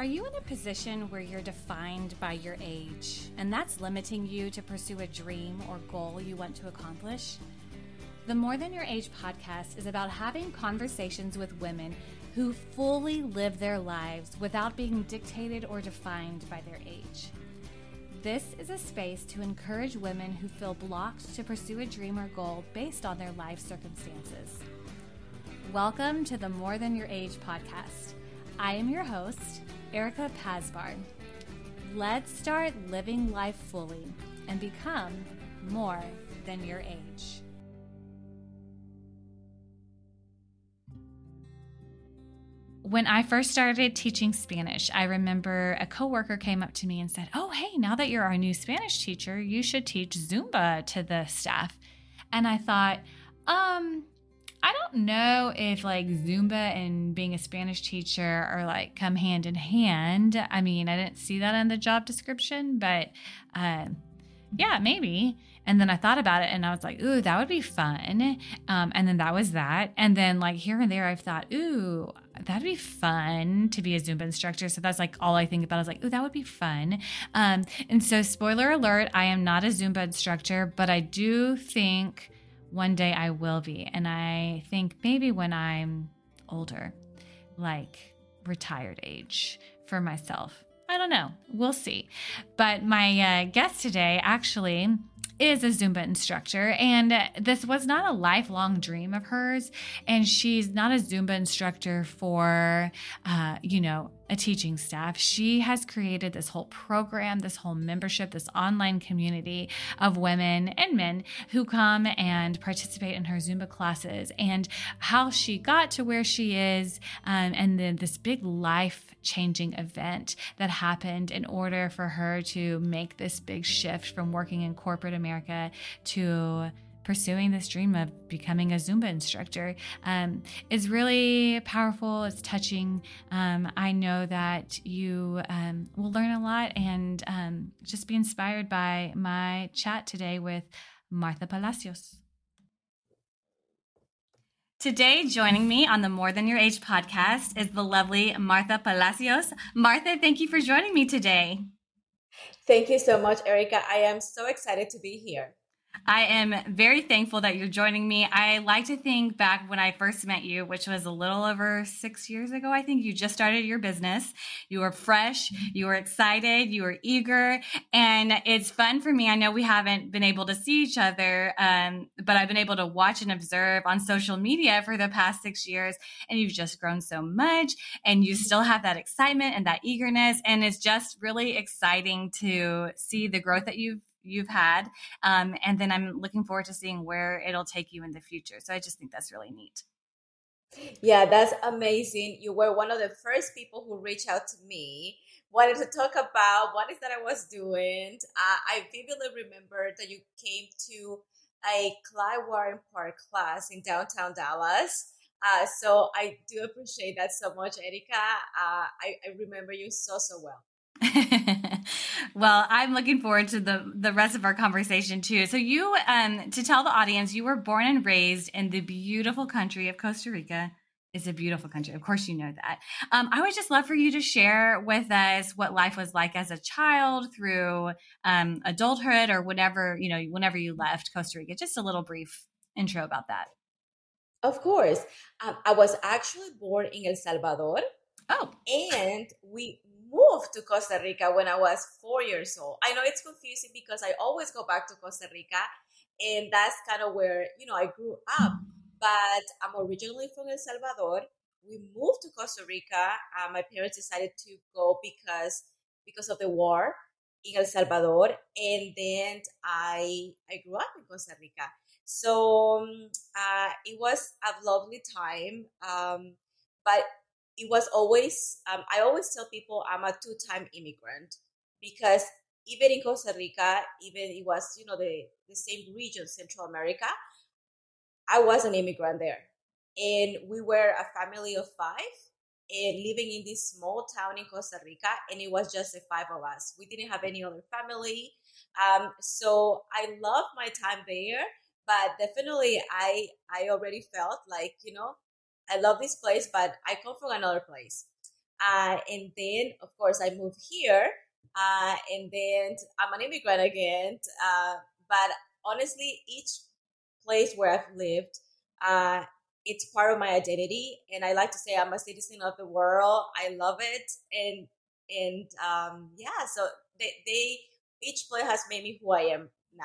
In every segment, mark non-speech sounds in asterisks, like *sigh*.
Are you in a position where you're defined by your age and that's limiting you to pursue a dream or goal you want to accomplish? The More Than Your Age podcast is about having conversations with women who fully live their lives without being dictated or defined by their age. This is a space to encourage women who feel blocked to pursue a dream or goal based on their life circumstances. Welcome to the More Than Your Age podcast. I am your host, Erica Pasbar. Let's start living life fully and become more than your age. When I first started teaching Spanish, I remember a coworker came up to me and said, "Oh, hey, now that you're our new Spanish teacher, you should teach Zumba to the staff." And I thought, um, I don't know if like Zumba and being a Spanish teacher are like come hand in hand. I mean, I didn't see that in the job description, but uh, yeah, maybe. And then I thought about it and I was like, ooh, that would be fun. Um, and then that was that. And then like here and there, I've thought, ooh, that'd be fun to be a Zumba instructor. So that's like all I think about is like, ooh, that would be fun. Um, and so, spoiler alert, I am not a Zumba instructor, but I do think one day I will be. And I think maybe when I'm older, like retired age for myself. I don't know. We'll see. But my uh, guest today actually is a Zumba instructor, and this was not a lifelong dream of hers. And she's not a Zumba instructor for, uh, you know, a teaching staff. She has created this whole program, this whole membership, this online community of women and men who come and participate in her Zumba classes. And how she got to where she is, um, and then this big life changing event that happened in order for her to make this big shift from working in corporate America to pursuing this dream of becoming a Zumba instructor um, is really powerful. It's touching. Um, I know that you um, will learn a lot and um, just be inspired by my chat today with Martha Palacios. Today, joining me on the More Than Your Age podcast is the lovely Martha Palacios. Martha, thank you for joining me today. Thank you so much, Erica. I am so excited to be here. I am very thankful that you're joining me. I like to think back when I first met you, which was a little over six years ago. I think you just started your business. You were fresh, you were excited, you were eager, and it's fun for me. I know we haven't been able to see each other, um, but I've been able to watch and observe on social media for the past six years, and you've just grown so much, and you still have that excitement and that eagerness, and it's just really exciting to see the growth that you've you've had. Um, and then I'm looking forward to seeing where it'll take you in the future. So I just think that's really neat. Yeah, that's amazing. You were one of the first people who reached out to me, wanted to talk about what is that I was doing. Uh, I vividly remember that you came to a Clyde Warren Park class in downtown Dallas. Uh, so I do appreciate that so much, Erica. Uh, I, I remember you so, so well. *laughs* well, I'm looking forward to the the rest of our conversation too. So you um to tell the audience you were born and raised in the beautiful country of Costa Rica. It's a beautiful country. Of course you know that. Um, I would just love for you to share with us what life was like as a child through um, adulthood or whatever, you know, whenever you left Costa Rica. Just a little brief intro about that. Of course. Um, I was actually born in El Salvador. Oh. And we moved to Costa Rica when I was four years old. I know it's confusing because I always go back to Costa Rica, and that's kind of where you know I grew up. But I'm originally from El Salvador. We moved to Costa Rica. Uh, my parents decided to go because because of the war in El Salvador, and then I I grew up in Costa Rica. So um, uh, it was a lovely time. Um, but it was always um, i always tell people i'm a two-time immigrant because even in costa rica even it was you know the, the same region central america i was an immigrant there. And we were a family of five and living in this small town in costa rica and it was just the five of us. We didn't have any other family. Um, so i love my time there but definitely i i already felt like you know I love this place, but I come from another place. Uh, and then, of course, I moved here. Uh, and then I'm an immigrant again. Uh, but honestly, each place where I've lived, uh, it's part of my identity. And I like to say I'm a citizen of the world. I love it. And, and um, yeah, so they, they, each place has made me who I am now.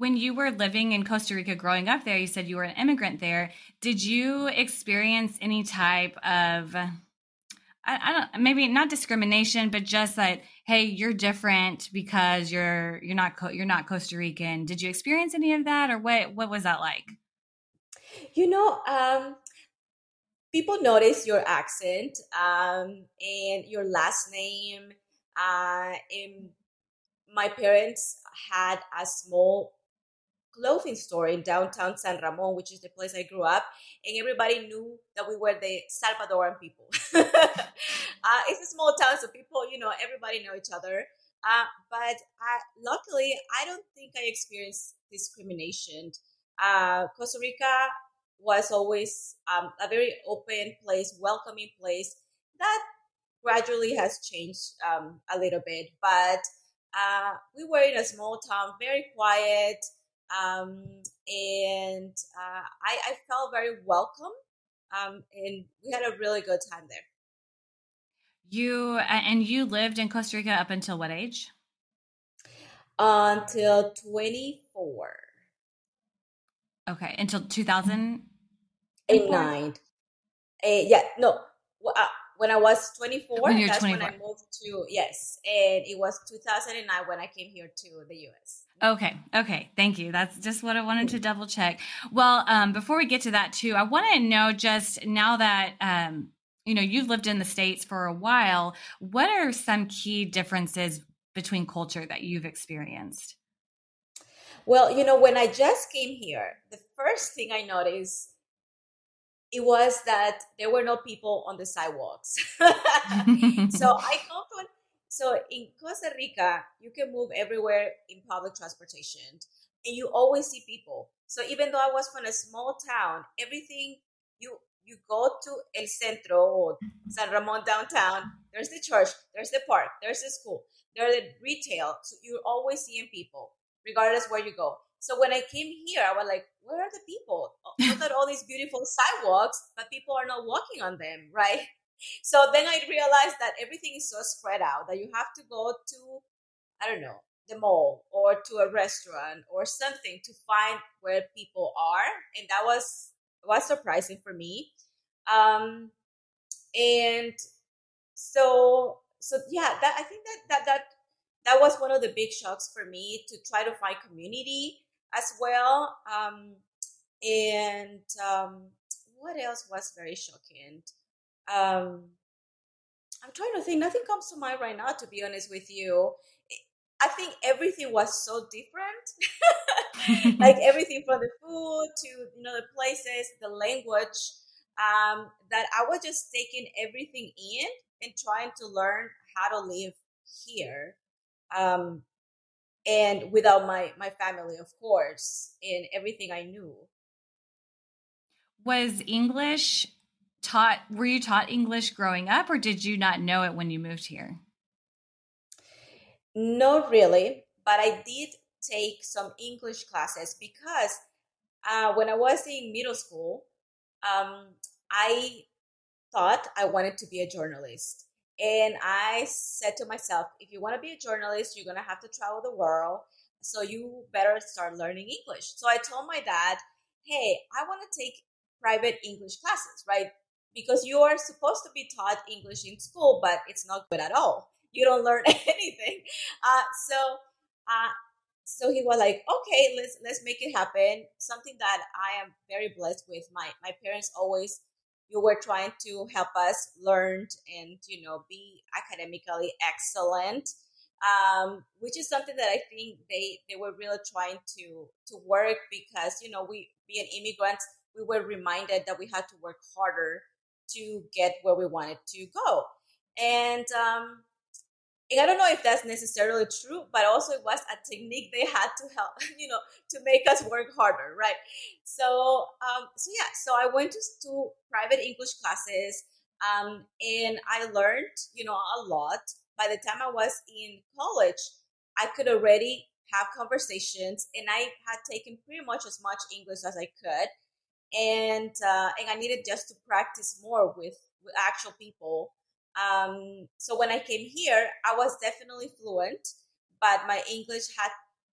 When you were living in Costa Rica growing up there, you said you were an immigrant there. Did you experience any type of I, I, don't maybe not discrimination, but just that hey, you're different because you're you're not you're not Costa Rican. Did you experience any of that, or what what was that like? You know, um, people notice your accent um, and your last name. Uh, and my parents had a small clothing store in downtown San Ramon, which is the place I grew up, and everybody knew that we were the Salvadoran people. *laughs* uh, it's a small town, so people, you know, everybody know each other. Uh, but I, luckily, I don't think I experienced discrimination. Uh, Costa Rica was always um, a very open place, welcoming place. That gradually has changed um, a little bit, but uh, we were in a small town, very quiet. Um, and uh, I, I, felt very welcome, um, and we had a really good time there. You and you lived in Costa Rica up until what age? Until twenty four. Okay, until two thousand and nine. Uh, yeah, no. Uh, when I was 24, when that's 24. when I moved to, yes. And it was 2009 when I came here to the US. Okay. Okay. Thank you. That's just what I wanted to double check. Well, um, before we get to that too, I want to know just now that, um, you know, you've lived in the States for a while, what are some key differences between culture that you've experienced? Well, you know, when I just came here, the first thing I noticed it was that there were no people on the sidewalks. *laughs* so I come from so in Costa Rica, you can move everywhere in public transportation and you always see people. So even though I was from a small town, everything you you go to El Centro or San Ramon downtown, there's the church, there's the park, there's the school, there's the retail. So you're always seeing people, regardless where you go. So when I came here, I was like, where are the people? Look at all these beautiful sidewalks, but people are not walking on them, *laughs* right? So then I realized that everything is so spread out that you have to go to, I don't know, the mall or to a restaurant or something to find where people are. And that was was surprising for me. Um, and so so yeah, that I think that that that that was one of the big shocks for me to try to find community as well. Um, and um, what else was very shocking? Um, I'm trying to think. Nothing comes to mind right now, to be honest with you. I think everything was so different. *laughs* like *laughs* everything from the food to you know the places, the language. Um, that I was just taking everything in and trying to learn how to live here. Um, and without my my family of course and everything i knew. Was english taught were you taught english growing up or did you not know it when you moved here? Not really but i did take some english classes because uh, when i was in middle school um, i thought i wanted to be a journalist and I said to myself, if you want to be a journalist, you're going to have to travel the world. So you better start learning English. So I told my dad, hey, I want to take private English classes, right? Because you are supposed to be taught English in school, but it's not good at all. You don't learn *laughs* anything. Uh, so, uh, so he was like, okay, let's let's make it happen. Something that I am very blessed with. My my parents always you were trying to help us learn and you know be academically excellent um, which is something that i think they they were really trying to to work because you know we being immigrants we were reminded that we had to work harder to get where we wanted to go. And um, and I don't know if that's necessarily true, but also it was a technique they had to help, *laughs* you know, to make us work harder, right? So, um, so yeah, so I went to, to private English classes. Um, and I learned, you know, a lot. By the time I was in college, I could already have conversations, and I had taken pretty much as much English as I could, and uh, and I needed just to practice more with with actual people. Um, so when I came here, I was definitely fluent, but my English had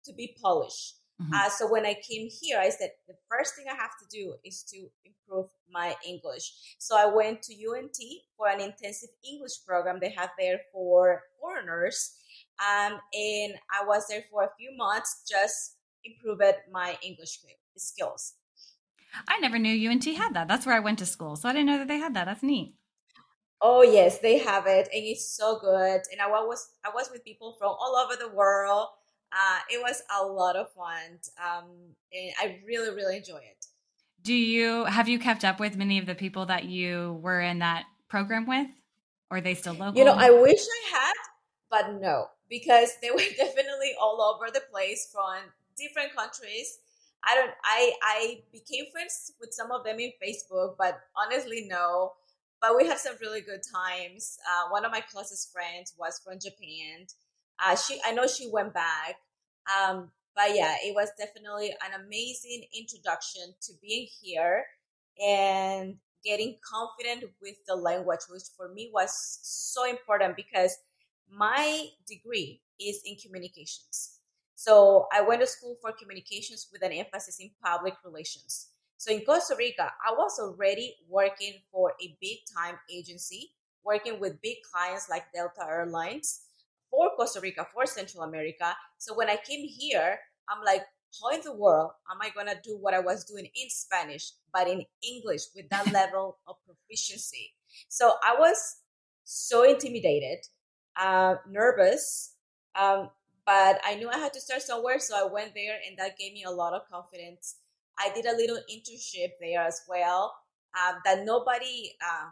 to be polished. Mm-hmm. Uh, so when I came here, I said the first thing I have to do is to improve my English. So I went to UNT for an intensive English program they have there for foreigners, um, and I was there for a few months, just improved my English skills. I never knew UNT had that. That's where I went to school, so I didn't know that they had that. That's neat. Oh yes, they have it, and it's so good. And I was I was with people from all over the world. Uh, it was a lot of fun, um, and I really really enjoy it. Do you have you kept up with many of the people that you were in that program with, or are they still local? You know, I wish I had, but no, because they were *laughs* definitely all over the place from different countries. I don't. I I became friends with some of them in Facebook, but honestly, no. But we have some really good times. Uh, one of my closest friends was from Japan. Uh, she, I know she went back. Um, but yeah, it was definitely an amazing introduction to being here and getting confident with the language, which for me was so important because my degree is in communications. So I went to school for communications with an emphasis in public relations. So in Costa Rica, I was already working for a big time agency, working with big clients like Delta Airlines for Costa Rica, for Central America. So when I came here, I'm like, how in the world am I going to do what I was doing in Spanish, but in English with that *laughs* level of proficiency? So I was so intimidated, uh, nervous, um, but I knew I had to start somewhere. So I went there, and that gave me a lot of confidence. I did a little internship there as well. Um, that nobody uh,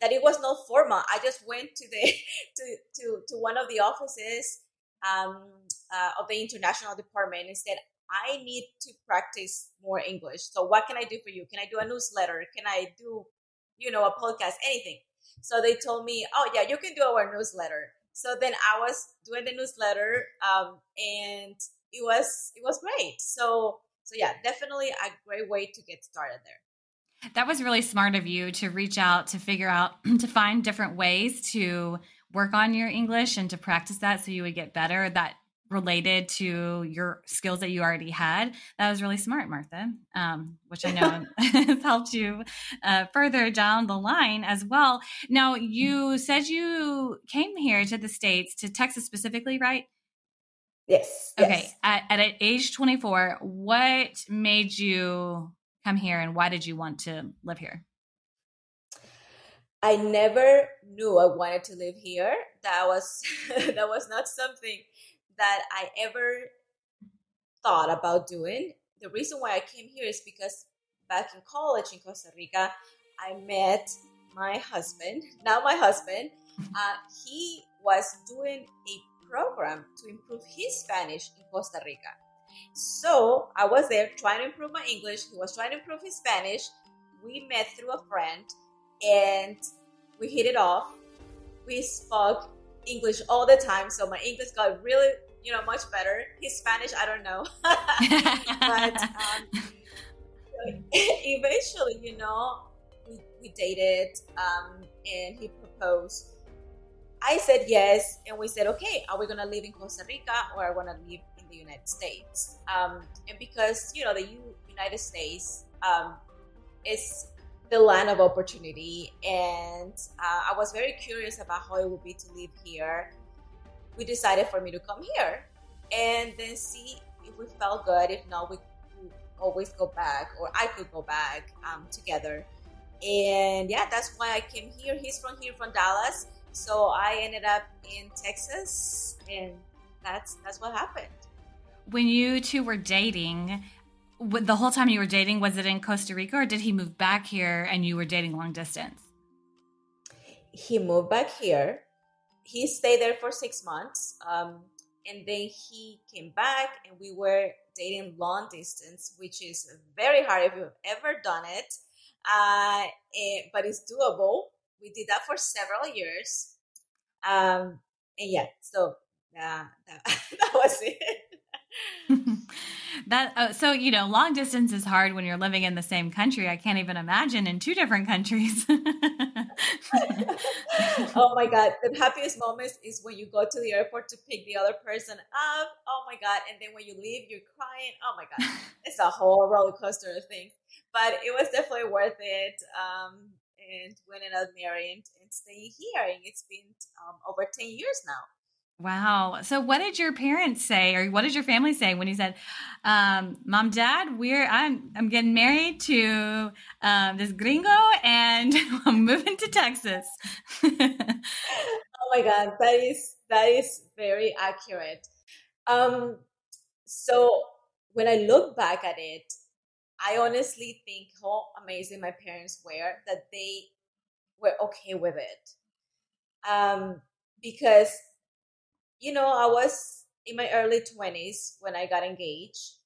that it was not formal. I just went to the *laughs* to to to one of the offices um, uh, of the international department and said, "I need to practice more English. So what can I do for you? Can I do a newsletter? Can I do, you know, a podcast? Anything?" So they told me, "Oh yeah, you can do our newsletter." So then I was doing the newsletter, um, and it was it was great. So so yeah, definitely a great way to get started there. That was really smart of you to reach out to figure out *clears throat* to find different ways to work on your English and to practice that so you would get better that related to your skills that you already had. That was really smart, Martha, um, which I know *laughs* *laughs* has helped you uh, further down the line as well. Now, you said you came here to the States, to Texas specifically, right? Yes. Okay. Yes. At, at age 24, what made you come here and why did you want to live here? I never knew I wanted to live here. That was *laughs* that was not something that I ever thought about doing. The reason why I came here is because back in college in Costa Rica, I met my husband. Now my husband, uh, he was doing a program to improve his Spanish in Costa Rica. So I was there trying to improve my English. He was trying to improve his Spanish. We met through a friend and we hit it off. We spoke English all the time, so my English got really, you know, much better. His Spanish, I don't know, *laughs* but um, *laughs* eventually, you know, we, we dated, um, and he proposed. I said yes, and we said, okay, are we gonna live in Costa Rica or are we gonna live in the United States. Um, and because, you know, the U- United States um, is the land of opportunity. And uh, I was very curious about how it would be to live here. We decided for me to come here and then see if we felt good. If not, we could always go back, or I could go back um, together. And yeah, that's why I came here. He's from here, from Dallas. So I ended up in Texas, and that's that's what happened when you two were dating, the whole time you were dating, was it in Costa Rica or did he move back here and you were dating long distance? He moved back here. He stayed there for six months. Um, and then he came back and we were dating long distance, which is very hard if you've ever done it. Uh, and, but it's doable we did that for several years. Um, and yeah, so uh, that, *laughs* that was it. *laughs* that uh, so you know long distance is hard when you're living in the same country i can't even imagine in two different countries *laughs* oh my god the happiest moments is when you go to the airport to pick the other person up oh my god and then when you leave you're crying oh my god it's a whole roller coaster of things but it was definitely worth it um, and when I got married and staying here and it's been um, over 10 years now Wow. So what did your parents say or what did your family say when you said, um, mom, dad, we're, I'm, I'm getting married to, um, this gringo and *laughs* I'm moving to Texas. *laughs* oh my God. That is, that is very accurate. Um, so when I look back at it, I honestly think how amazing my parents were that they were okay with it. Um, because you know, I was in my early 20s when I got engaged.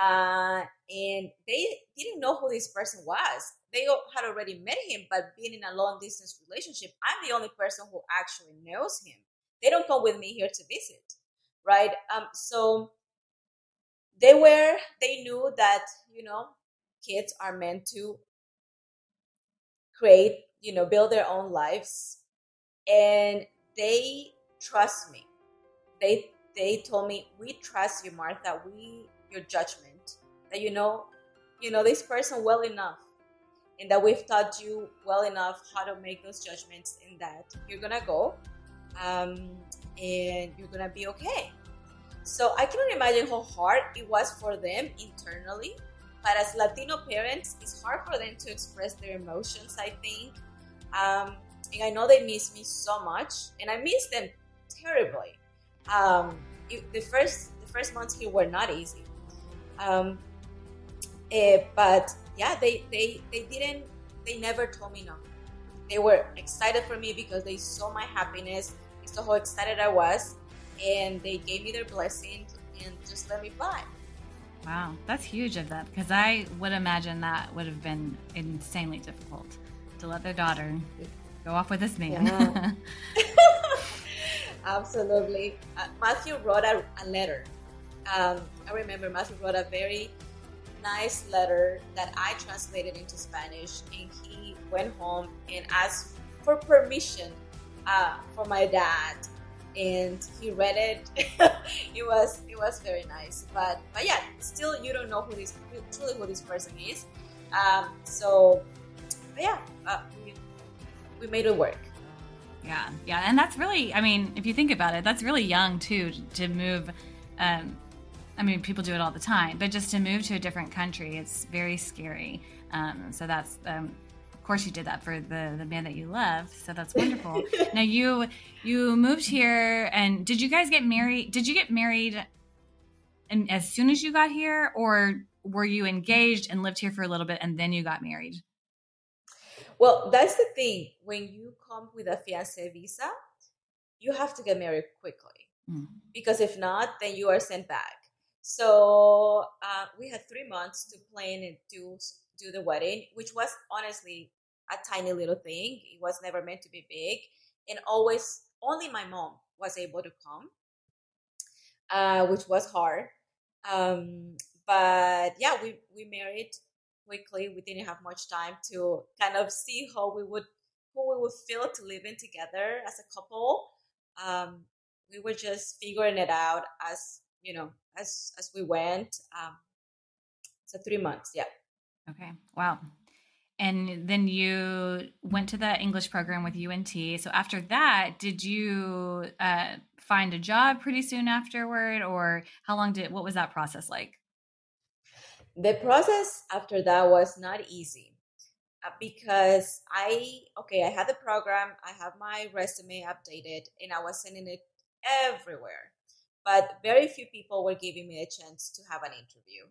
Uh, and they didn't know who this person was. They had already met him, but being in a long distance relationship, I'm the only person who actually knows him. They don't come with me here to visit, right? Um, so they were, they knew that, you know, kids are meant to create, you know, build their own lives. And they trust me. They they told me we trust you martha. We your judgment that you know you know this person well enough and that we've taught you well enough how to make those judgments and that you're gonna go um, and you're gonna be okay so i cannot imagine how hard it was for them internally. But as latino parents it's hard for them to express their emotions i think. Um, and i know they miss me so much and i miss them terribly. Um, it, the first the first months here were not easy. Um, uh, but yeah, they they they didn't they never told me no. They were excited for me because they saw my happiness, they saw how excited I was, and they gave me their blessing and just let me fly. Wow, that's huge of them because I would imagine that would have been insanely difficult to let their daughter go off with this man. Yeah. *laughs* *laughs* Absolutely. Uh, Matthew wrote a, a letter. Um, I remember Matthew wrote a very nice letter that I translated into Spanish, and he went home and asked for permission uh, for my dad, and he read it. *laughs* it was it was very nice, but but yeah, still you don't know who this truly who this person is. Um, so yeah, uh, we, we made it work. Yeah, yeah, and that's really, I mean, if you think about it, that's really young too to move. Um, I mean, people do it all the time, but just to move to a different country, it's very scary. Um, so that's, um, of course, you did that for the the man that you love. So that's wonderful. *laughs* now you you moved here, and did you guys get married? Did you get married, and as soon as you got here, or were you engaged and lived here for a little bit and then you got married? Well, that's the thing. When you come with a fiance visa, you have to get married quickly mm. because if not, then you are sent back. So uh, we had three months to plan and do do the wedding, which was honestly a tiny little thing. It was never meant to be big, and always only my mom was able to come, uh, which was hard. Um, but yeah, we we married quickly. We didn't have much time to kind of see how we would who we would feel to live in together as a couple. Um, we were just figuring it out as you know as as we went. Um, so three months, yeah. Okay. Wow. And then you went to the English program with UNT. So after that, did you uh, find a job pretty soon afterward, or how long did? What was that process like? the process after that was not easy uh, because I okay, I had the program, I have my resume updated, and I was sending it everywhere. But very few people were giving me a chance to have an interview.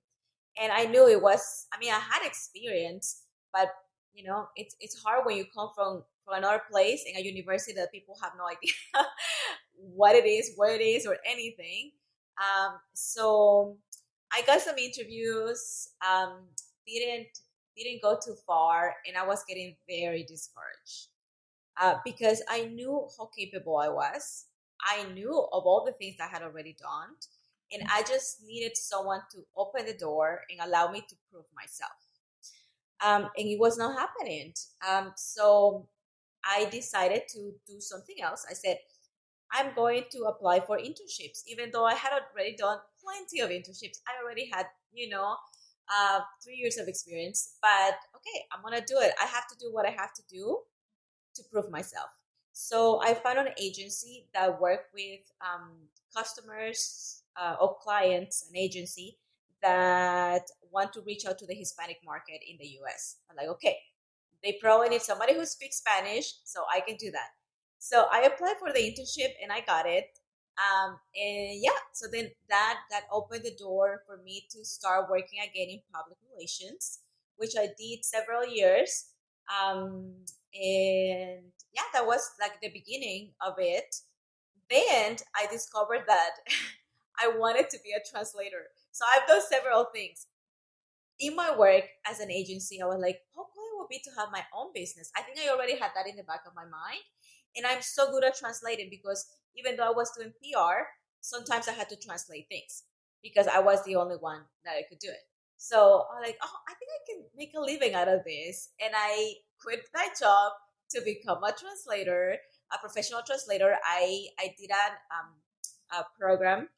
And I knew it was I mean, I had experience, but you know, it's it's hard when you come from from another place in a university that people have no *laughs* idea what it is, where it is, or anything. Um, so I got some interviews, um, didn't didn't go too far, and I was getting very discouraged. uh, because I knew how capable I was. I knew of all the things I had already done. And I just needed someone to open the door and allow me to prove myself. Um, and it was not happening. Um, so I decided to do something else. I said, I'm going to apply for internships, even though I had already done plenty of internships. I already had, you know, uh, three years of experience. But okay, I'm gonna do it. I have to do what I have to do to prove myself. So I found an agency that worked with um, customers uh, or clients, and agency that want to reach out to the Hispanic market in the US. I'm like, okay, they probably need somebody who speaks Spanish, so I can do that. So I applied for the internship and I got it. Um, and yeah, so then that that opened the door for me to start working again in public relations, which I did several years. Um, and yeah, that was like the beginning of it. Then I discovered that *laughs* I wanted to be a translator. So I've done several things. In my work as an agency, I was like, how cool it would be to have my own business. I think I already had that in the back of my mind. And I'm so good at translating because even though I was doing PR, sometimes I had to translate things because I was the only one that I could do it. So I'm like, oh, I think I can make a living out of this. And I quit my job to become a translator, a professional translator. I, I did an, um, a program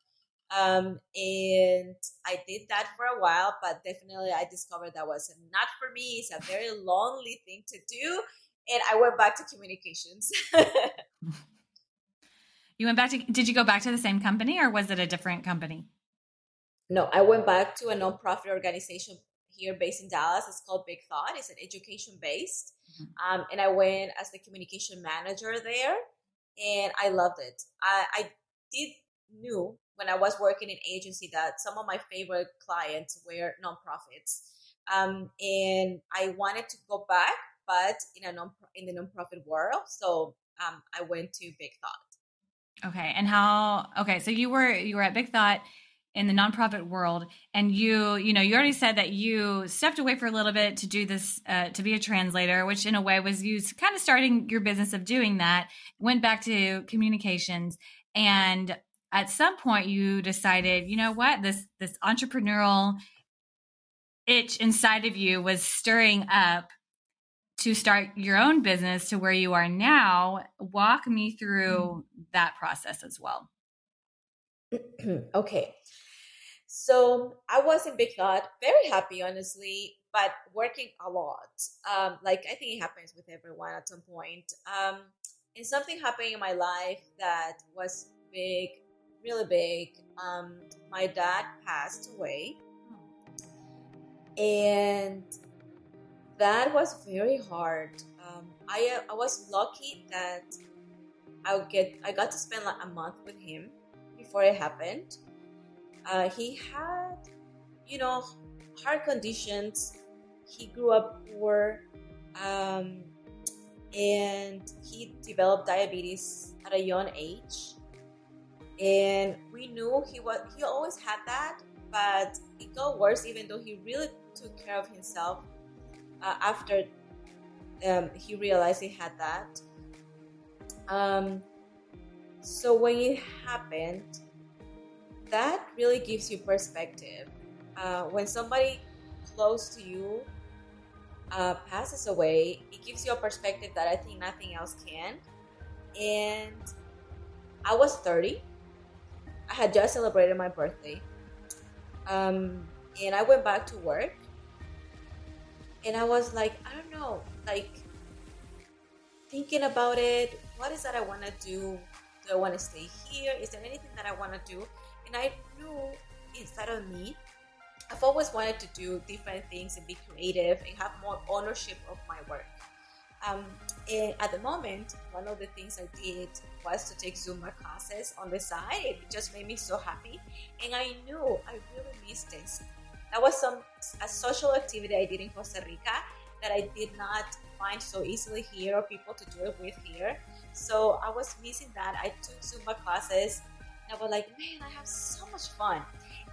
um, and I did that for a while, but definitely I discovered that was not for me. It's a very lonely thing to do. And I went back to communications. *laughs* you went back to, did you go back to the same company or was it a different company? No, I went back to a nonprofit organization here based in Dallas. It's called Big Thought. It's an education based. Mm-hmm. Um, and I went as the communication manager there and I loved it. I, I did knew when I was working in agency that some of my favorite clients were nonprofits. Um, and I wanted to go back, but in a non in the nonprofit world. So um, I went to Big Thought. Okay, and how? Okay, so you were you were at Big Thought in the nonprofit world, and you you know you already said that you stepped away for a little bit to do this uh, to be a translator, which in a way was you kind of starting your business of doing that. Went back to communications, and at some point you decided, you know what, this this entrepreneurial itch inside of you was stirring up to start your own business to where you are now. Walk me through that process as well. *clears throat* okay. So I was in Big Thought, very happy, honestly, but working a lot. Um, like I think it happens with everyone at some point. Um, and something happened in my life that was big really big. Um, my dad passed away, and that was very hard. Um, I uh, I was lucky that I get I got to spend like a month with him before it happened. Uh, he had, you know, heart conditions. He grew up poor, um, and he developed diabetes at a young age and we knew he was he always had that but it got worse even though he really took care of himself uh, after um, he realized he had that. Um, so when it happened that really gives you perspective. Uh, when somebody close to you uh, passes away it gives you a perspective that i think nothing else can. And i was 30 I had just celebrated my birthday. Um, and I went back to work. And I was like, I don't know, like thinking about it. What is that I want to do? Do I want to stay here? Is there anything that I want to do? And I knew inside of me, I've always wanted to do different things and be creative and have more ownership of my work. Um, and at the moment, one of the things I did was to take Zumba classes on the side. It just made me so happy, and I knew I really missed this. That was some a social activity I did in Costa Rica that I did not find so easily here or people to do it with here. So I was missing that. I took Zumba classes. And I was like, man, I have so much fun.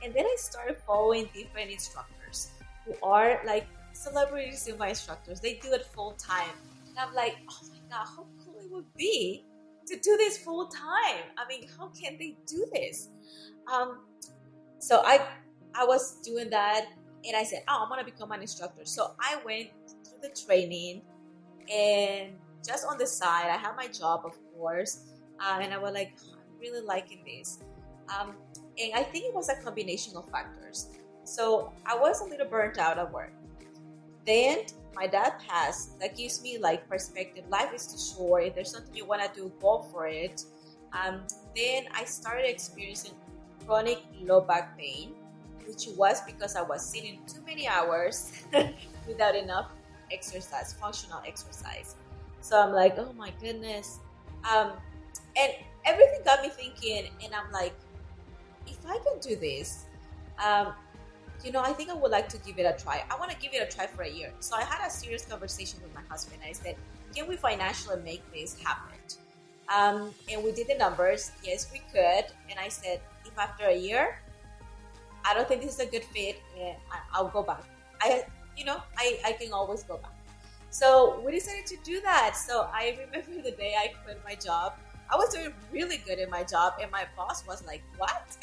And then I started following different instructors who are like celebrity Zumba instructors. They do it full time. And I'm like, oh my god, how cool it would be to do this full time. I mean, how can they do this? Um, so I I was doing that and I said, Oh, I'm gonna become an instructor. So I went through the training and just on the side, I had my job, of course, uh, and I was like, oh, I'm really liking this. Um, and I think it was a combination of factors. So I was a little burnt out at work. Then my dad passed. That gives me like perspective. Life is too short. If there's something you want to do, go for it. Um, then I started experiencing chronic low back pain, which was because I was sitting too many hours *laughs* without enough exercise, functional exercise. So I'm like, oh my goodness. Um, and everything got me thinking, and I'm like, if I can do this, um, you know, I think I would like to give it a try. I want to give it a try for a year. So I had a serious conversation with my husband. I said, can we financially make this happen? Um, and we did the numbers. Yes, we could. And I said, if after a year, I don't think this is a good fit, eh, I'll go back. I, you know, I, I can always go back. So we decided to do that. So I remember the day I quit my job. I was doing really good in my job, and my boss was like, "What?" *laughs* *laughs*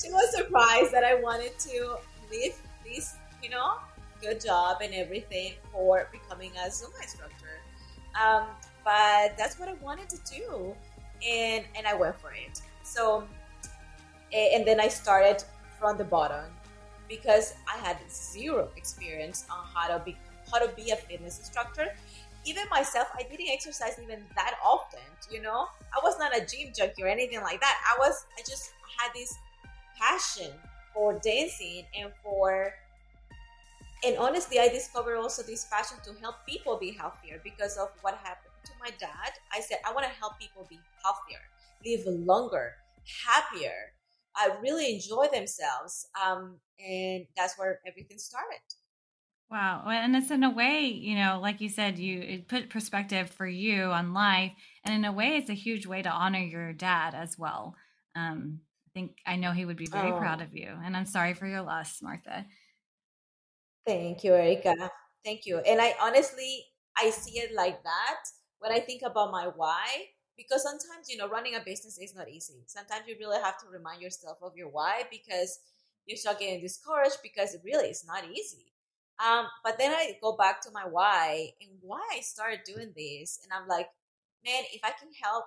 she was surprised that I wanted to leave this, you know, good job and everything for becoming a Zumba instructor. Um, but that's what I wanted to do, and and I went for it. So, and then I started from the bottom because I had zero experience on how to be how to be a fitness instructor. Even myself, I didn't exercise even that often, you know? I was not a gym junkie or anything like that. I was, I just had this passion for dancing and for, and honestly, I discovered also this passion to help people be healthier because of what happened to my dad. I said, I want to help people be healthier, live longer, happier, I really enjoy themselves. Um, and that's where everything started. Wow. And it's in a way, you know, like you said, you put perspective for you on life. And in a way, it's a huge way to honor your dad as well. Um, I think I know he would be very oh. proud of you. And I'm sorry for your loss, Martha. Thank you, Erica. Thank you. And I honestly, I see it like that when I think about my why, because sometimes, you know, running a business is not easy. Sometimes you really have to remind yourself of your why because you start getting discouraged because it really is not easy um, but then I go back to my why and why I started doing this. And I'm like, man, if I can help,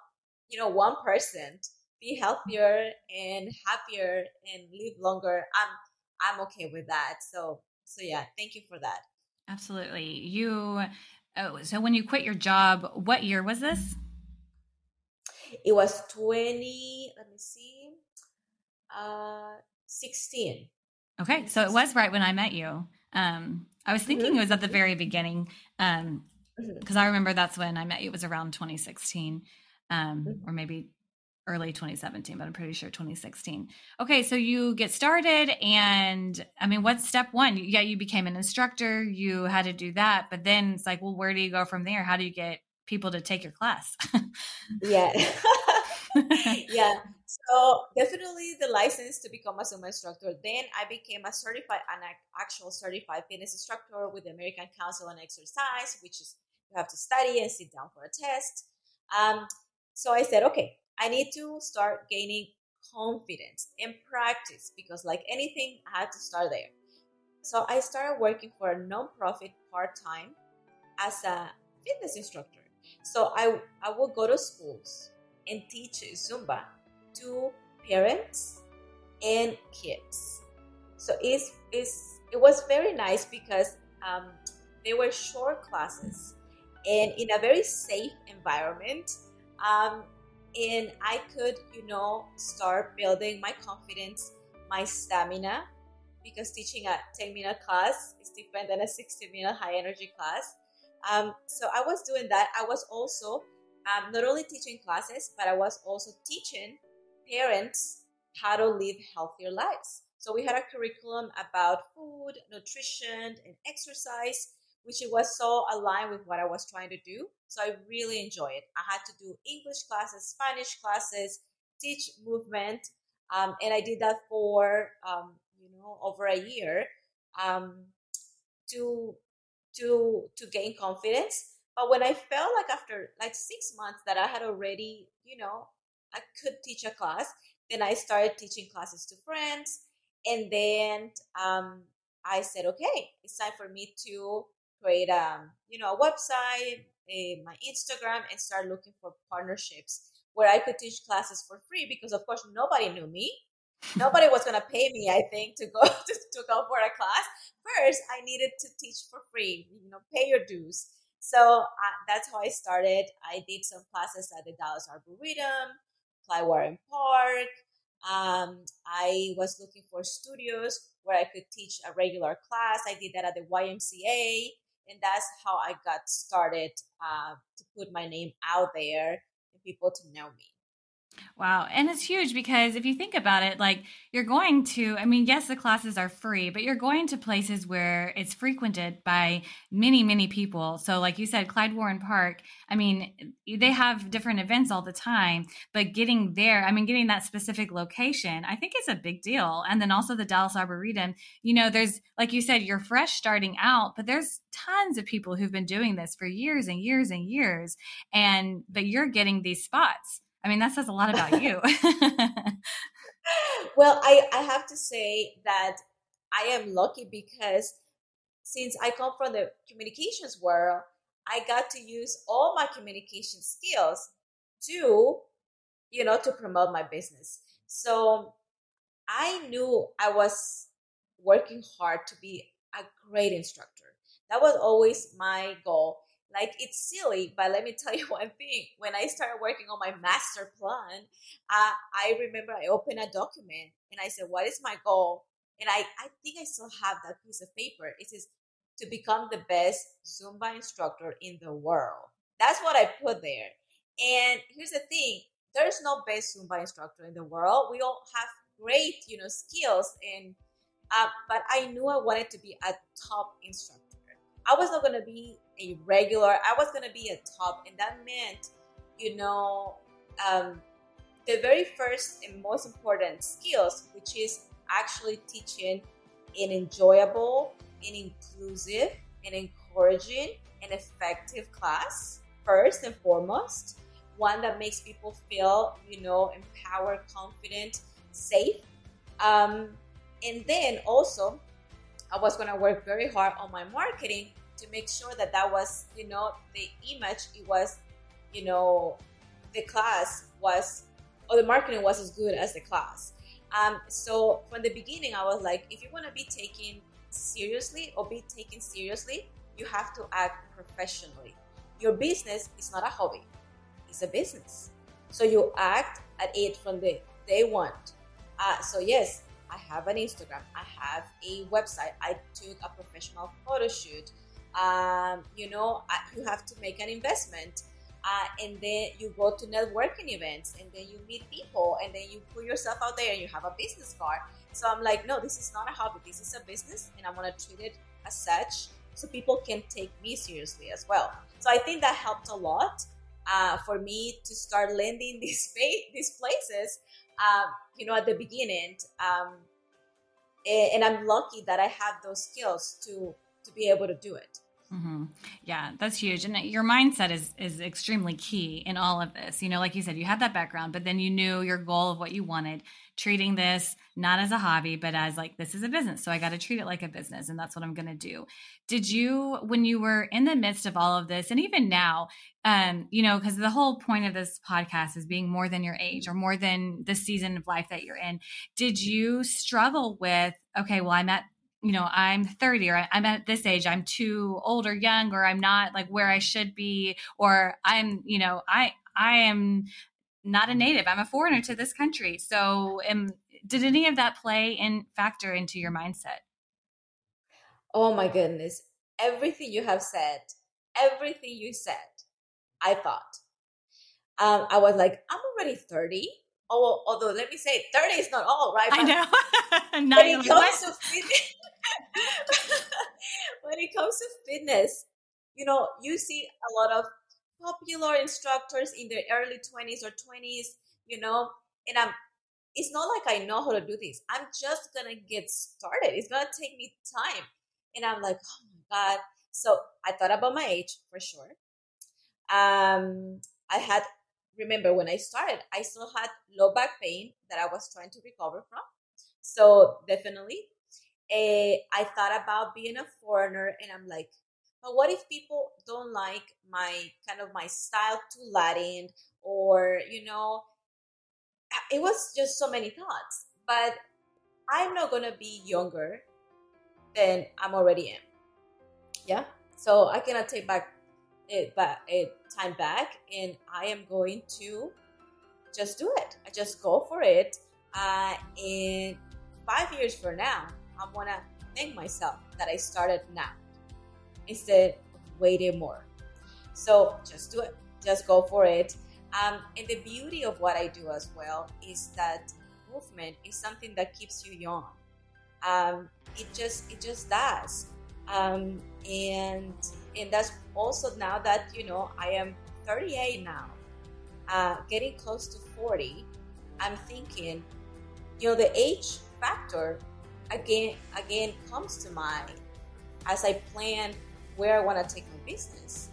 you know, one person be healthier and happier and live longer, I'm I'm okay with that. So so yeah, thank you for that. Absolutely. You oh, so when you quit your job, what year was this? It was 20, let me see. Uh 16. Okay, so it was right when I met you. Um, I was thinking mm-hmm. it was at the very beginning because um, mm-hmm. I remember that's when I met you. It was around 2016 um, mm-hmm. or maybe early 2017, but I'm pretty sure 2016. Okay, so you get started, and I mean, what's step one? Yeah, you became an instructor, you had to do that, but then it's like, well, where do you go from there? How do you get people to take your class? yeah. *laughs* *laughs* yeah. So definitely the license to become a Zumba instructor. Then I became a certified, an actual certified fitness instructor with the American Council on Exercise, which is you have to study and sit down for a test. Um, so I said, okay, I need to start gaining confidence and practice because, like anything, I had to start there. So I started working for a nonprofit part time as a fitness instructor. So I I would go to schools and teach Zumba to parents and kids. So it's, it's, it was very nice because um, they were short classes and in a very safe environment. Um, and I could, you know, start building my confidence, my stamina, because teaching a 10 minute class is different than a 60 minute high energy class. Um, so I was doing that. I was also um, not only teaching classes, but I was also teaching parents how to live healthier lives. So we had a curriculum about food, nutrition, and exercise, which it was so aligned with what I was trying to do. So I really enjoyed it. I had to do English classes, Spanish classes, teach movement, um, and I did that for um, you know over a year um, to to to gain confidence But when I felt like after like six months that I had already, you know, I could teach a class, then I started teaching classes to friends. And then um, I said, okay, it's time for me to create um, you know, a website, a, my Instagram, and start looking for partnerships where I could teach classes for free because, of course, nobody knew me. Nobody was going to pay me, I think, to go *laughs* to, to go for a class. First, I needed to teach for free, you know, pay your dues. So uh, that's how I started. I did some classes at the Dallas Arboretum, Clyde Warren Park. Um, I was looking for studios where I could teach a regular class. I did that at the YMCA, and that's how I got started uh, to put my name out there and people to know me. Wow. And it's huge because if you think about it, like you're going to, I mean, yes, the classes are free, but you're going to places where it's frequented by many, many people. So, like you said, Clyde Warren Park, I mean, they have different events all the time, but getting there, I mean, getting that specific location, I think is a big deal. And then also the Dallas Arboretum, you know, there's, like you said, you're fresh starting out, but there's tons of people who've been doing this for years and years and years. And, but you're getting these spots I mean, that says a lot about you. *laughs* well, I, I have to say that I am lucky because since I come from the communications world, I got to use all my communication skills to, you know, to promote my business. So I knew I was working hard to be a great instructor. That was always my goal. Like it's silly, but let me tell you *laughs* one thing. When I started working on my master plan, uh, I remember I opened a document and I said, "What is my goal?" And I, I think I still have that piece of paper. It says to become the best Zumba instructor in the world. That's what I put there. And here's the thing: there's no best Zumba instructor in the world. We all have great, you know, skills, and uh, but I knew I wanted to be a top instructor. I was not going to be a regular. I was to be a top. And that meant, you know, um, the very first and most important skills, which is actually teaching an enjoyable and inclusive and encouraging and effective class, first and foremost. One that makes people feel, you know, empowered, confident, safe. Um, and then also, I was going to work very hard on my marketing to make sure that that was, you know, the image, it was, you know, the class was, or the marketing was as good as the class. Um, so from the beginning, I was like, if you want to be taken seriously or be taken seriously, you have to act professionally. Your business is not a hobby, it's a business. So you act at it from the day one. Uh, so yes, I have an Instagram. I have a website. I took a professional photo shoot um, you know you have to make an investment uh, and then you go to networking events and then you meet people and then you put yourself out there and you have a business card. So i'm like no this is not a hobby. This is a business and i'm going to treat it as such so people can take me seriously as well. So i think that helped a lot uh, for me to start landing *laughs* these these places uh, you know at the beginning um, and, and i'm lucky that i have those skills to to be able to do it. Mm-hmm. Yeah, that's huge. And your mindset is is extremely key in all of this. You know, like you said, you had that background, but then you knew your goal of what you wanted, treating this not as a hobby, but as like this is a business. So I got to treat it like a business and that's what I'm going to do. Did you when you were in the midst of all of this and even now, um, you know, cuz the whole point of this podcast is being more than your age or more than the season of life that you're in. Did you struggle with okay, well I'm at you know i'm 30 or i'm at this age i'm too old or young or i'm not like where i should be or i'm you know i i am not a native. I'm a foreigner to this country. So did any of that play in factor into your mindset? Oh my goodness. Everything you have said everything you said i thought. Um, i was like i'm already 30 oh, although let me say 30 is not all right i know *laughs* when it comes to fitness, *laughs* when it comes to fitness, you know, you see a lot of popular instructors in their early 20s or 20s, you know, and I'm it's not like I know how to do this. I'm just gonna get started. It's gonna take me time. And I'm like, oh my God. So I thought about my age for sure. Um, I had remember when I started, I still had low back pain that I was trying to recover from. So definitely, uh, I thought about being a foreigner, and I'm like, but what if people don't like my kind of my style too Latin, or you know, it was just so many thoughts. But I'm not gonna be younger than I'm already am. Yeah, so I cannot take back it it time back, and I am going to just do it. I just go for it. Uh, and five years from now, I'm gonna thank myself that I started now instead of waiting more. So just do it. Just go for it. Um, and the beauty of what I do as well is that movement is something that keeps you young. Um, it just it just does. Um, and and that's also now that you know I am 38 now, uh, getting close to 40. I'm thinking, you know, the age factor again again comes to mind as I plan where I want to take my business.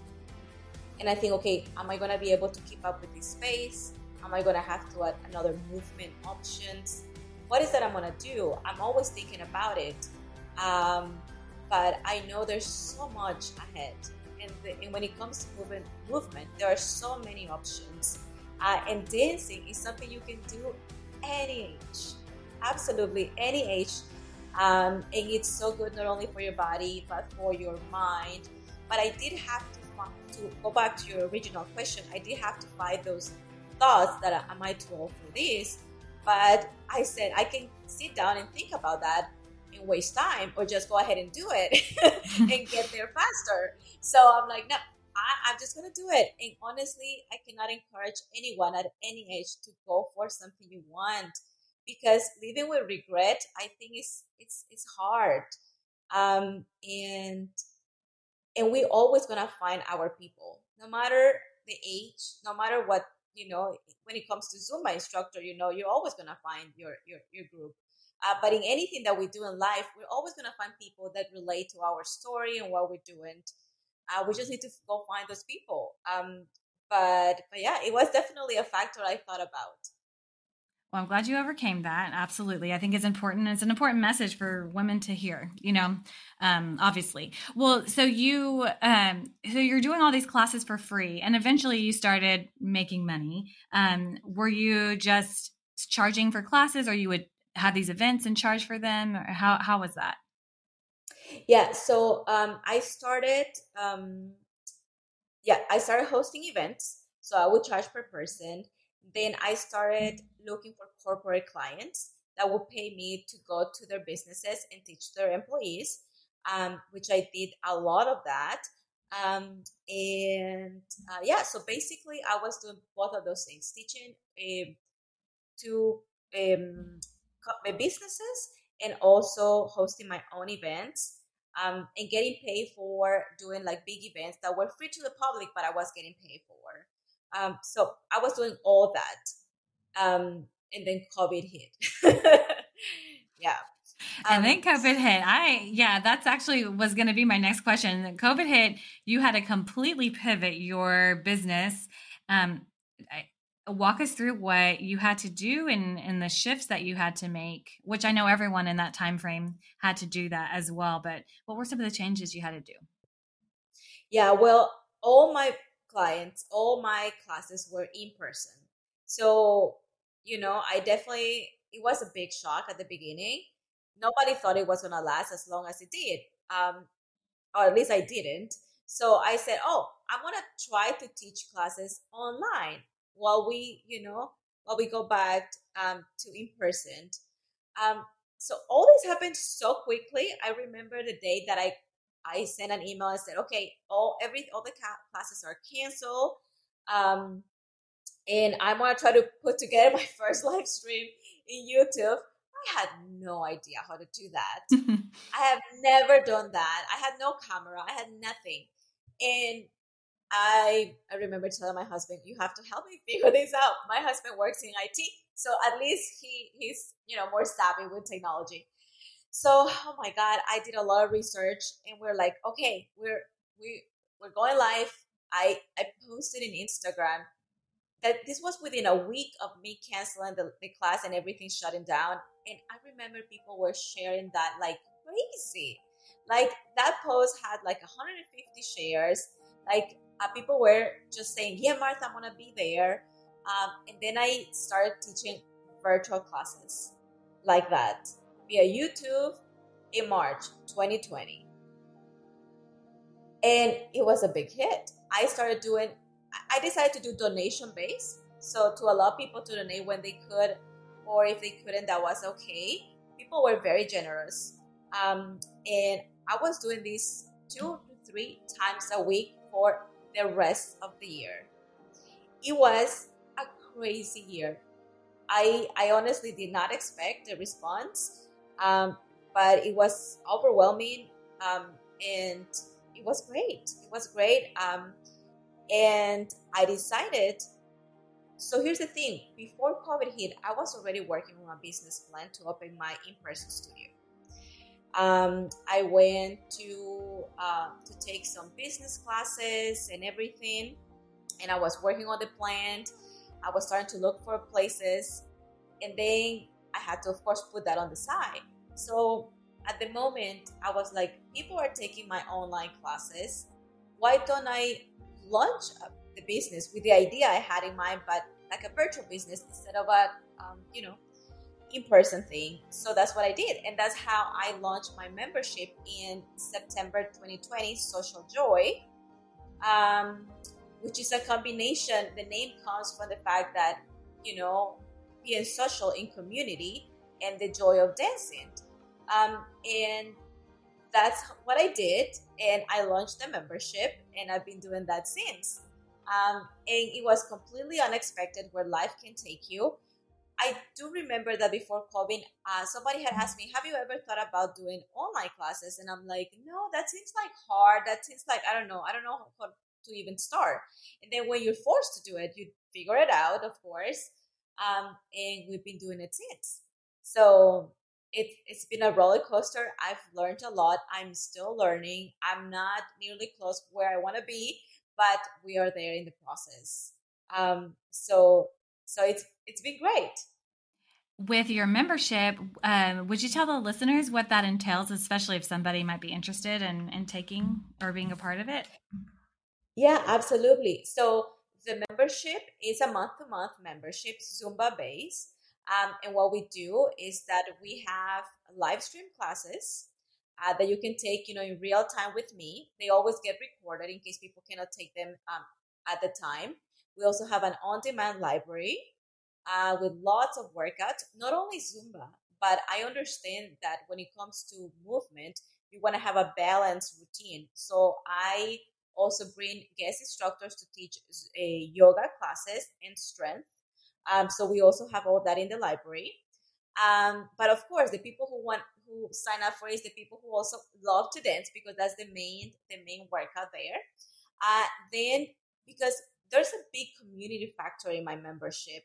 And I think, okay, am I going to be able to keep up with this space? Am I going to have to add another movement options? What is that I'm going to do? I'm always thinking about it. Um, but I know there's so much ahead. And, the, and when it comes to movement, movement, there are so many options. Uh, and dancing is something you can do any age, absolutely any age. Um, and it's so good not only for your body but for your mind. But I did have to to go back to your original question. I did have to find those thoughts that am I too old for this? But I said I can sit down and think about that and waste time, or just go ahead and do it *laughs* and get there faster. So I'm like, no, I, I'm just gonna do it. And honestly, I cannot encourage anyone at any age to go for something you want because living with regret, I think is it's it's hard. Um, and and we always gonna find our people, no matter the age, no matter what you know. When it comes to Zumba instructor, you know, you're always gonna find your your your group. Uh, but in anything that we do in life, we're always gonna find people that relate to our story and what we're doing. Uh, we just need to go find those people. Um, but but yeah, it was definitely a factor I thought about. Well, I'm glad you overcame that. Absolutely. I think it's important. It's an important message for women to hear, you know, um, obviously. Well, so you, um, so you're doing all these classes for free and eventually you started making money. Um, were you just charging for classes or you would have these events and charge for them? Or how, how was that? Yeah. So, um, I started, um, yeah, I started hosting events. So I would charge per person then I started looking for corporate clients that would pay me to go to their businesses and teach their employees, um, which I did a lot of that. Um, and uh, yeah, so basically, I was doing both of those things teaching um, to um, businesses and also hosting my own events. Um, and getting paid for doing like big events that were free to the public, but I was getting paid for. Um, so I was doing all that. Um, and then COVID hit. *laughs* yeah. And then um, COVID hit. I yeah, that's actually was going to be my next question. COVID hit. You had to completely pivot your business. Um, I, walk us through what you had to do and the shifts that you had to make. Which I know everyone in that time frame had to do that as well. But what were some of the changes you had to do? Yeah, well, all my clients, all my classes were in person. So, you know, I definitely, it was a big shock at the beginning. Nobody thought it was going to last as long as it did. Um, or at least I didn't. So I said, oh, I'm going to try to teach classes online while we, you know, while we go back um, to in person. Um, so all this happened so quickly. I remember the day that I I sent an email and said, okay, all every all the classes are canceled. Um, and I'm gonna try to put together *laughs* my first live stream in YouTube. I had no idea how to do that. *laughs* I have never done that. I had no camera. I had nothing. And I I remember telling my husband, "You have to help me figure this out." My husband works in IT, so at least he he's you know more savvy with technology. So, oh my God, I did a lot of research and we're like, okay, we're we we're going live I I posted in Instagram that this was within a week of me canceling the, the class and everything shutting down. And I remember people were sharing that like crazy. Like that post had like 150 shares. Like uh, people were just saying, "Yeah, Martha, I'm gonna be there." Um, and then I started teaching virtual classes like that via YouTube in March 2020. And it was a big hit. I started doing, I decided to do donation based. So to allow people to donate when they could, or if they couldn't, that was okay. People were very generous. Um, and I was doing this two to three times a week for the rest of the year. It was a crazy year. I, I honestly did not expect the response, um, but it was overwhelming um, and it was great. It was great. Um, and I decided. So here's the thing: before COVID hit, I was already working on a business plan to open my in-person studio. Um, I went to uh, to take some business classes and everything, and I was working on the plant. I was starting to look for places, and then I had to, of course, put that on the side. So at the moment, I was like, people are taking my online classes. Why don't I launch the business with the idea I had in mind, but like a virtual business instead of a, um, you know, in-person thing. So that's what I did, and that's how I launched my membership in September 2020, Social Joy, um, which is a combination. The name comes from the fact that you know being social in community and the joy of dancing. Um, and that's what I did. And I launched the membership, and I've been doing that since. Um, and it was completely unexpected where life can take you. I do remember that before COVID, uh, somebody had asked me, Have you ever thought about doing online classes? And I'm like, No, that seems like hard. That seems like, I don't know. I don't know how to even start. And then when you're forced to do it, you figure it out, of course. Um, and we've been doing it since. So it, it's been a roller coaster. I've learned a lot. I'm still learning. I'm not nearly close where I want to be, but we are there in the process. Um, so so it's it's been great. With your membership, um, would you tell the listeners what that entails, especially if somebody might be interested in, in taking or being a part of it? Yeah, absolutely. So the membership is a month to month membership, Zumba based. Um, and what we do is that we have live stream classes uh, that you can take, you know, in real time with me. They always get recorded in case people cannot take them um, at the time. We also have an on-demand library uh, with lots of workouts, not only Zumba, but I understand that when it comes to movement, you want to have a balanced routine. So I also bring guest instructors to teach uh, yoga classes and strength um, so we also have all that in the library. Um, but of course, the people who want who sign up for it is the people who also love to dance because that's the main the main workout there. Uh, then because there's a big community factor in my membership,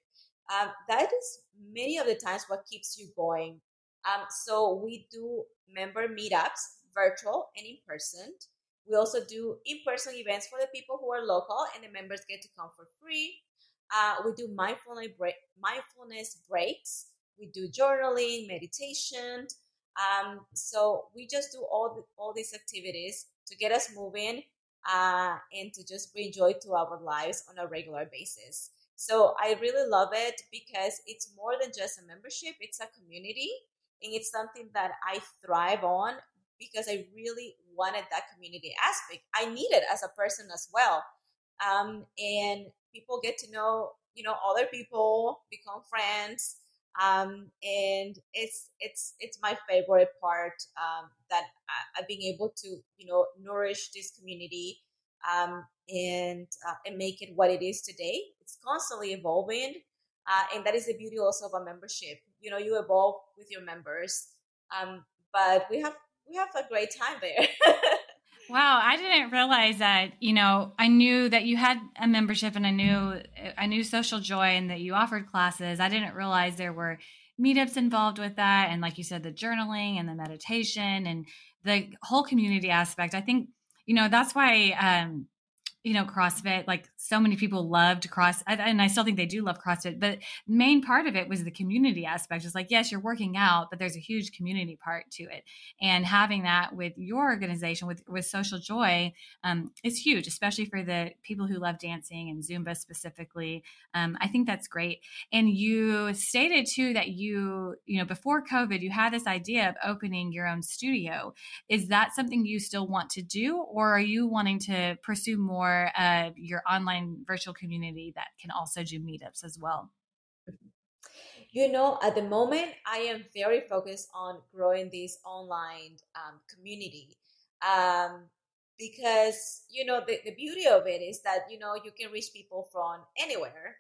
um, that is many of the times what keeps you going. Um, so we do member meetups, virtual and in person. We also do in person events for the people who are local, and the members get to come for free. Uh, we do mindfulness, break, mindfulness breaks. We do journaling, meditation. Um, so we just do all the, all these activities to get us moving uh, and to just bring joy to our lives on a regular basis. So I really love it because it's more than just a membership; it's a community, and it's something that I thrive on because I really wanted that community aspect. I need it as a person as well. Um, and people get to know you know other people become friends um, and it's it's it's my favorite part um, that I, have been able to you know nourish this community um, and uh, and make it what it is today. It's constantly evolving, uh, and that is the beauty also of a membership. You know, you evolve with your members, um, but we have we have a great time there. *laughs* Wow, I didn't realize that, you know, I knew that you had a membership and I knew I knew Social Joy and that you offered classes. I didn't realize there were meetups involved with that and like you said the journaling and the meditation and the whole community aspect. I think, you know, that's why um you know crossfit like so many people loved cross and i still think they do love crossfit but main part of it was the community aspect. It's like yes you're working out but there's a huge community part to it. And having that with your organization with with social joy um, is huge especially for the people who love dancing and zumba specifically. Um, i think that's great. And you stated too that you you know before covid you had this idea of opening your own studio. Is that something you still want to do or are you wanting to pursue more or uh, your online virtual community that can also do meetups as well? You know, at the moment, I am very focused on growing this online um, community um, because, you know, the, the beauty of it is that, you know, you can reach people from anywhere.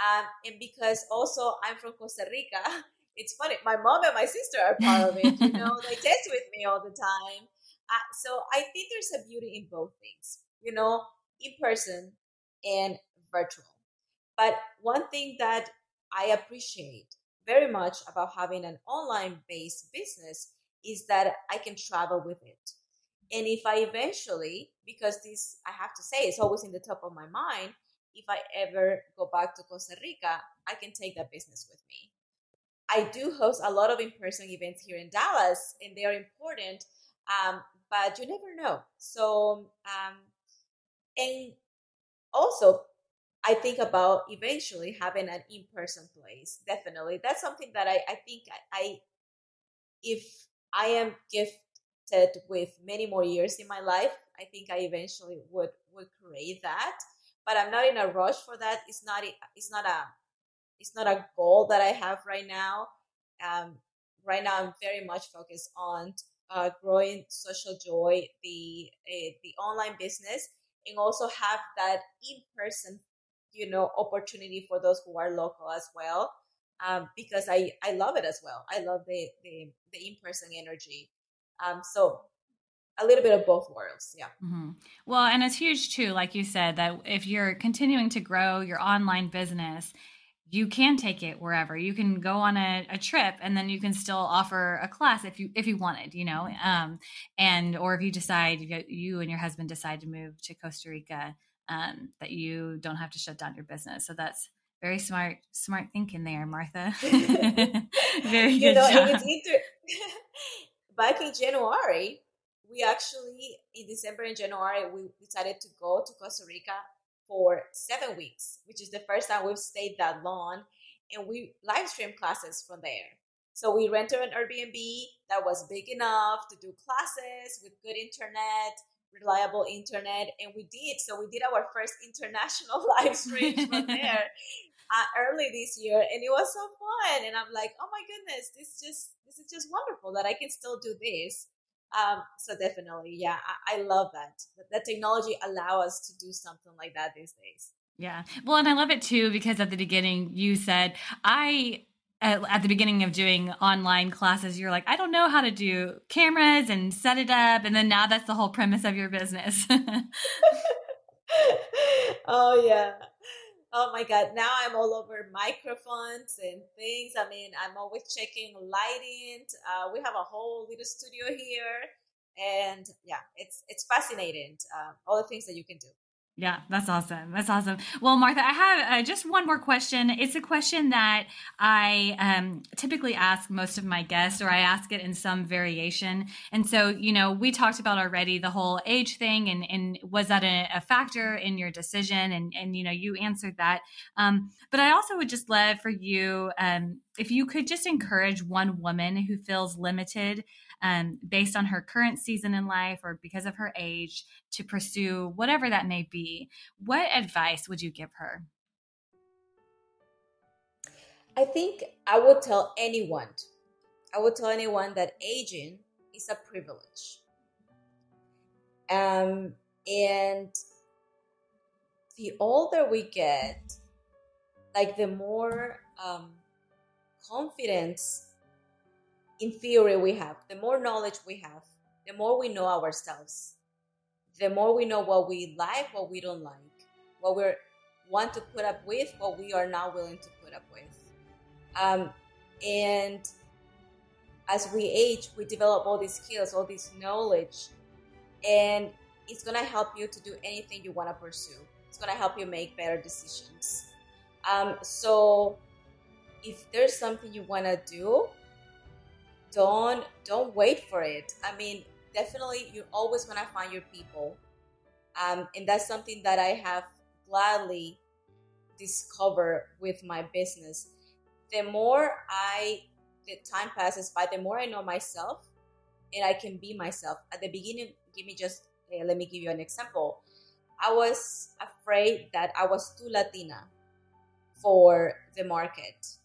Um, and because also I'm from Costa Rica, *laughs* it's funny, my mom and my sister are part of it. You know, they *laughs* test with me all the time. Uh, so I think there's a beauty in both things. You know, in person and virtual. But one thing that I appreciate very much about having an online based business is that I can travel with it. And if I eventually, because this, I have to say, it's always in the top of my mind, if I ever go back to Costa Rica, I can take that business with me. I do host a lot of in person events here in Dallas, and they are important, um, but you never know. So um, and also I think about eventually having an in-person place. Definitely, that's something that I, I think I, I, if I am gifted with many more years in my life, I think I eventually would would create that. But I'm not in a rush for that. It's not it's not a it's not a goal that I have right now. Um, right now, I'm very much focused on uh, growing social joy, the uh, the online business, and also have that in-person you know opportunity for those who are local as well um, because I, I love it as well. I love the the, the in-person energy. Um, so a little bit of both worlds yeah. Mm-hmm. well and it's huge too like you said that if you're continuing to grow your online business you can take it wherever. You can go on a, a, trip and then you can still offer a class if you if you wanted you know um, and or if you decide you and your husband decide to move to costa rica um, that you don't have to shut down your business. So that's very smart smart thinking there martha. *laughs* *laughs* Very you good know, job. Inter- *laughs* back in january we actually in december and january we decided to go to costa rica for seven weeks, which is the first time we've stayed that long. And we live stream classes from there. So we rented an Airbnb that was big enough to do classes with good internet, reliable internet, and we did. So we did our first international *laughs* live stream from there *laughs* uh, early this year, and it was so fun. And I'm like, oh my goodness, this just this is just wonderful that I can still do this um, so definitely, yeah, I, I love that. That technology allow us to do something like that these days. Yeah. Well, and I love it too because at the beginning you said, I at, at, the beginning of doing online classes, you're like, I don't know how to do cameras and set it up. And then now that's the whole premise of your business. *laughs* *laughs* oh, yeah oh my god now i'm all over microphones and things. I mean i'm always checking lighting. Uh, we have a whole little studio here and yeah it's it's fascinating uh, all the things that you can do yeah, that's awesome. That's awesome. Well, Martha, I have uh, just one more question. It's a question that I um, typically ask most of my guests, or I ask it in some variation. And so, you know, we talked about already the whole age thing, and, and was that a, a factor in your decision? And, and you know, you answered that. Um, but I also would just love for you um, if you could just encourage one woman who feels limited um, based on her current season in life or because of her age to pursue whatever that may be, what advice would you give her? I think I would tell anyone, I would tell anyone that aging is a privilege. Um, and the older we get, like the more um, confidence in theory we have, the more knowledge we have, the more we know ourselves, the more we know what we like, what we don't like, what we want to put up with, what we are not willing to put up with. Um, and as we age, we develop all these skills, all this knowledge. And it's gonna help you to do anything you want to pursue. It's gonna help you make better decisions. Um, so if there's something you want to do, don't don't wait for it. I mean, definitely you're always gonna find your people, um, and that's something that I have gladly discovered with my business. The more I the time passes by, the more I know myself, and I can be myself. At the beginning, give me just uh, let me give you an example. I was afraid that I was too Latina for the market.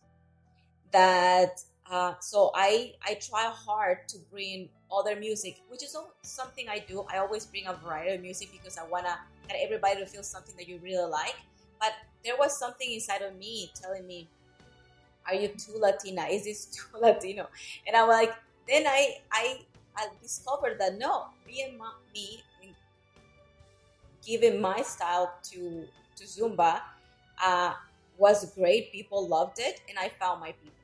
That uh, so I I try hard to bring other music, which is something I do. I always bring a variety of music because I wanna get everybody to feel something that you really like. But there was something inside of me telling me, "Are you too Latina? Is this *laughs* too Latino?" And I'm like, then I I I discovered that no, being my, me giving my style to to Zumba uh, was great. People loved it, and I found my people.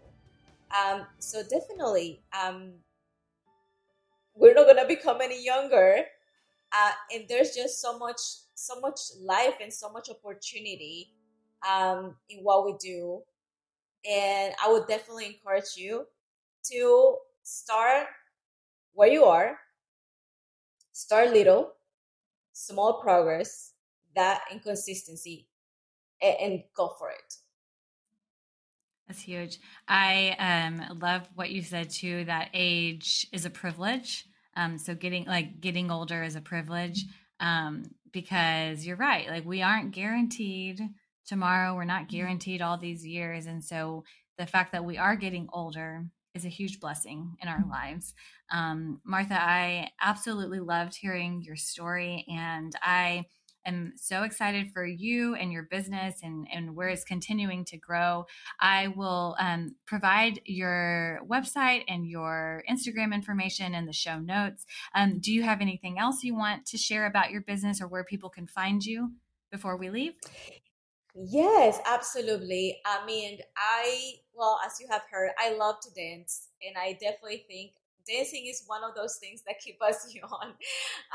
Um, so definitely, um, we're not gonna become any younger, uh, and there's just so much, so much life and so much opportunity um, in what we do. And I would definitely encourage you to start where you are, start little, small progress, that inconsistency, and, and go for it. That's huge. I um, love what you said too. That age is a privilege. Um, so getting like getting older is a privilege um, because you're right. Like we aren't guaranteed tomorrow. We're not guaranteed all these years, and so the fact that we are getting older is a huge blessing in our lives. Um, Martha, I absolutely loved hearing your story, and I am so excited for you and your business and, and where it's continuing to grow. I will um, provide your website and your Instagram information in the show notes. Um, do you have anything else you want to share about your business or where people can find you before we leave? Yes, absolutely. I mean, I, well, as you have heard, I love to dance, and I definitely think dancing is one of those things that keep us *laughs* young.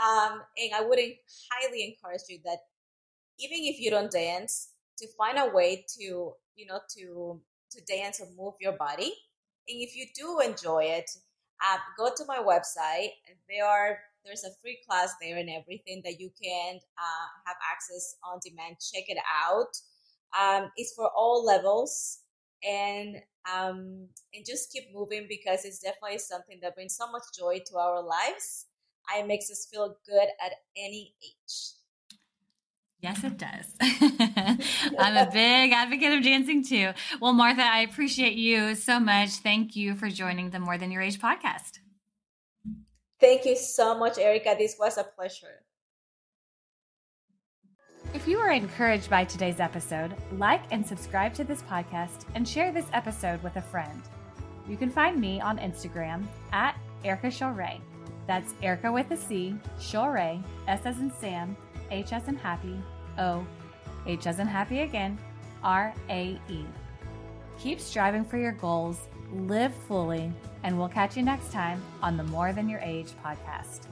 Um, and I would highly encourage you that even if you don't dance, to find a way to, you know, to to dance or move your body. And if you do enjoy it, uh, go to my website. There are there's a free class there and everything that you can uh, have access on demand. Check it out. Um, it's for all levels and um, and just keep moving because it's definitely something that brings so much joy to our lives. It makes us feel good at any age. Yes, it does. *laughs* I'm a *laughs* big advocate of dancing too. Well, Martha, I appreciate you so much. Thank you for joining the More Than Your Age podcast. Thank you so much, Erica. This was a pleasure. If you are encouraged by today's episode, like and subscribe to this podcast and share this episode with a friend. You can find me on Instagram at Erica Shore. That's Erica with a C, Shore, S as in Sam, H as in happy, O, H as in happy again, R A E. Keep striving for your goals, live fully, and we'll catch you next time on the More Than Your Age podcast.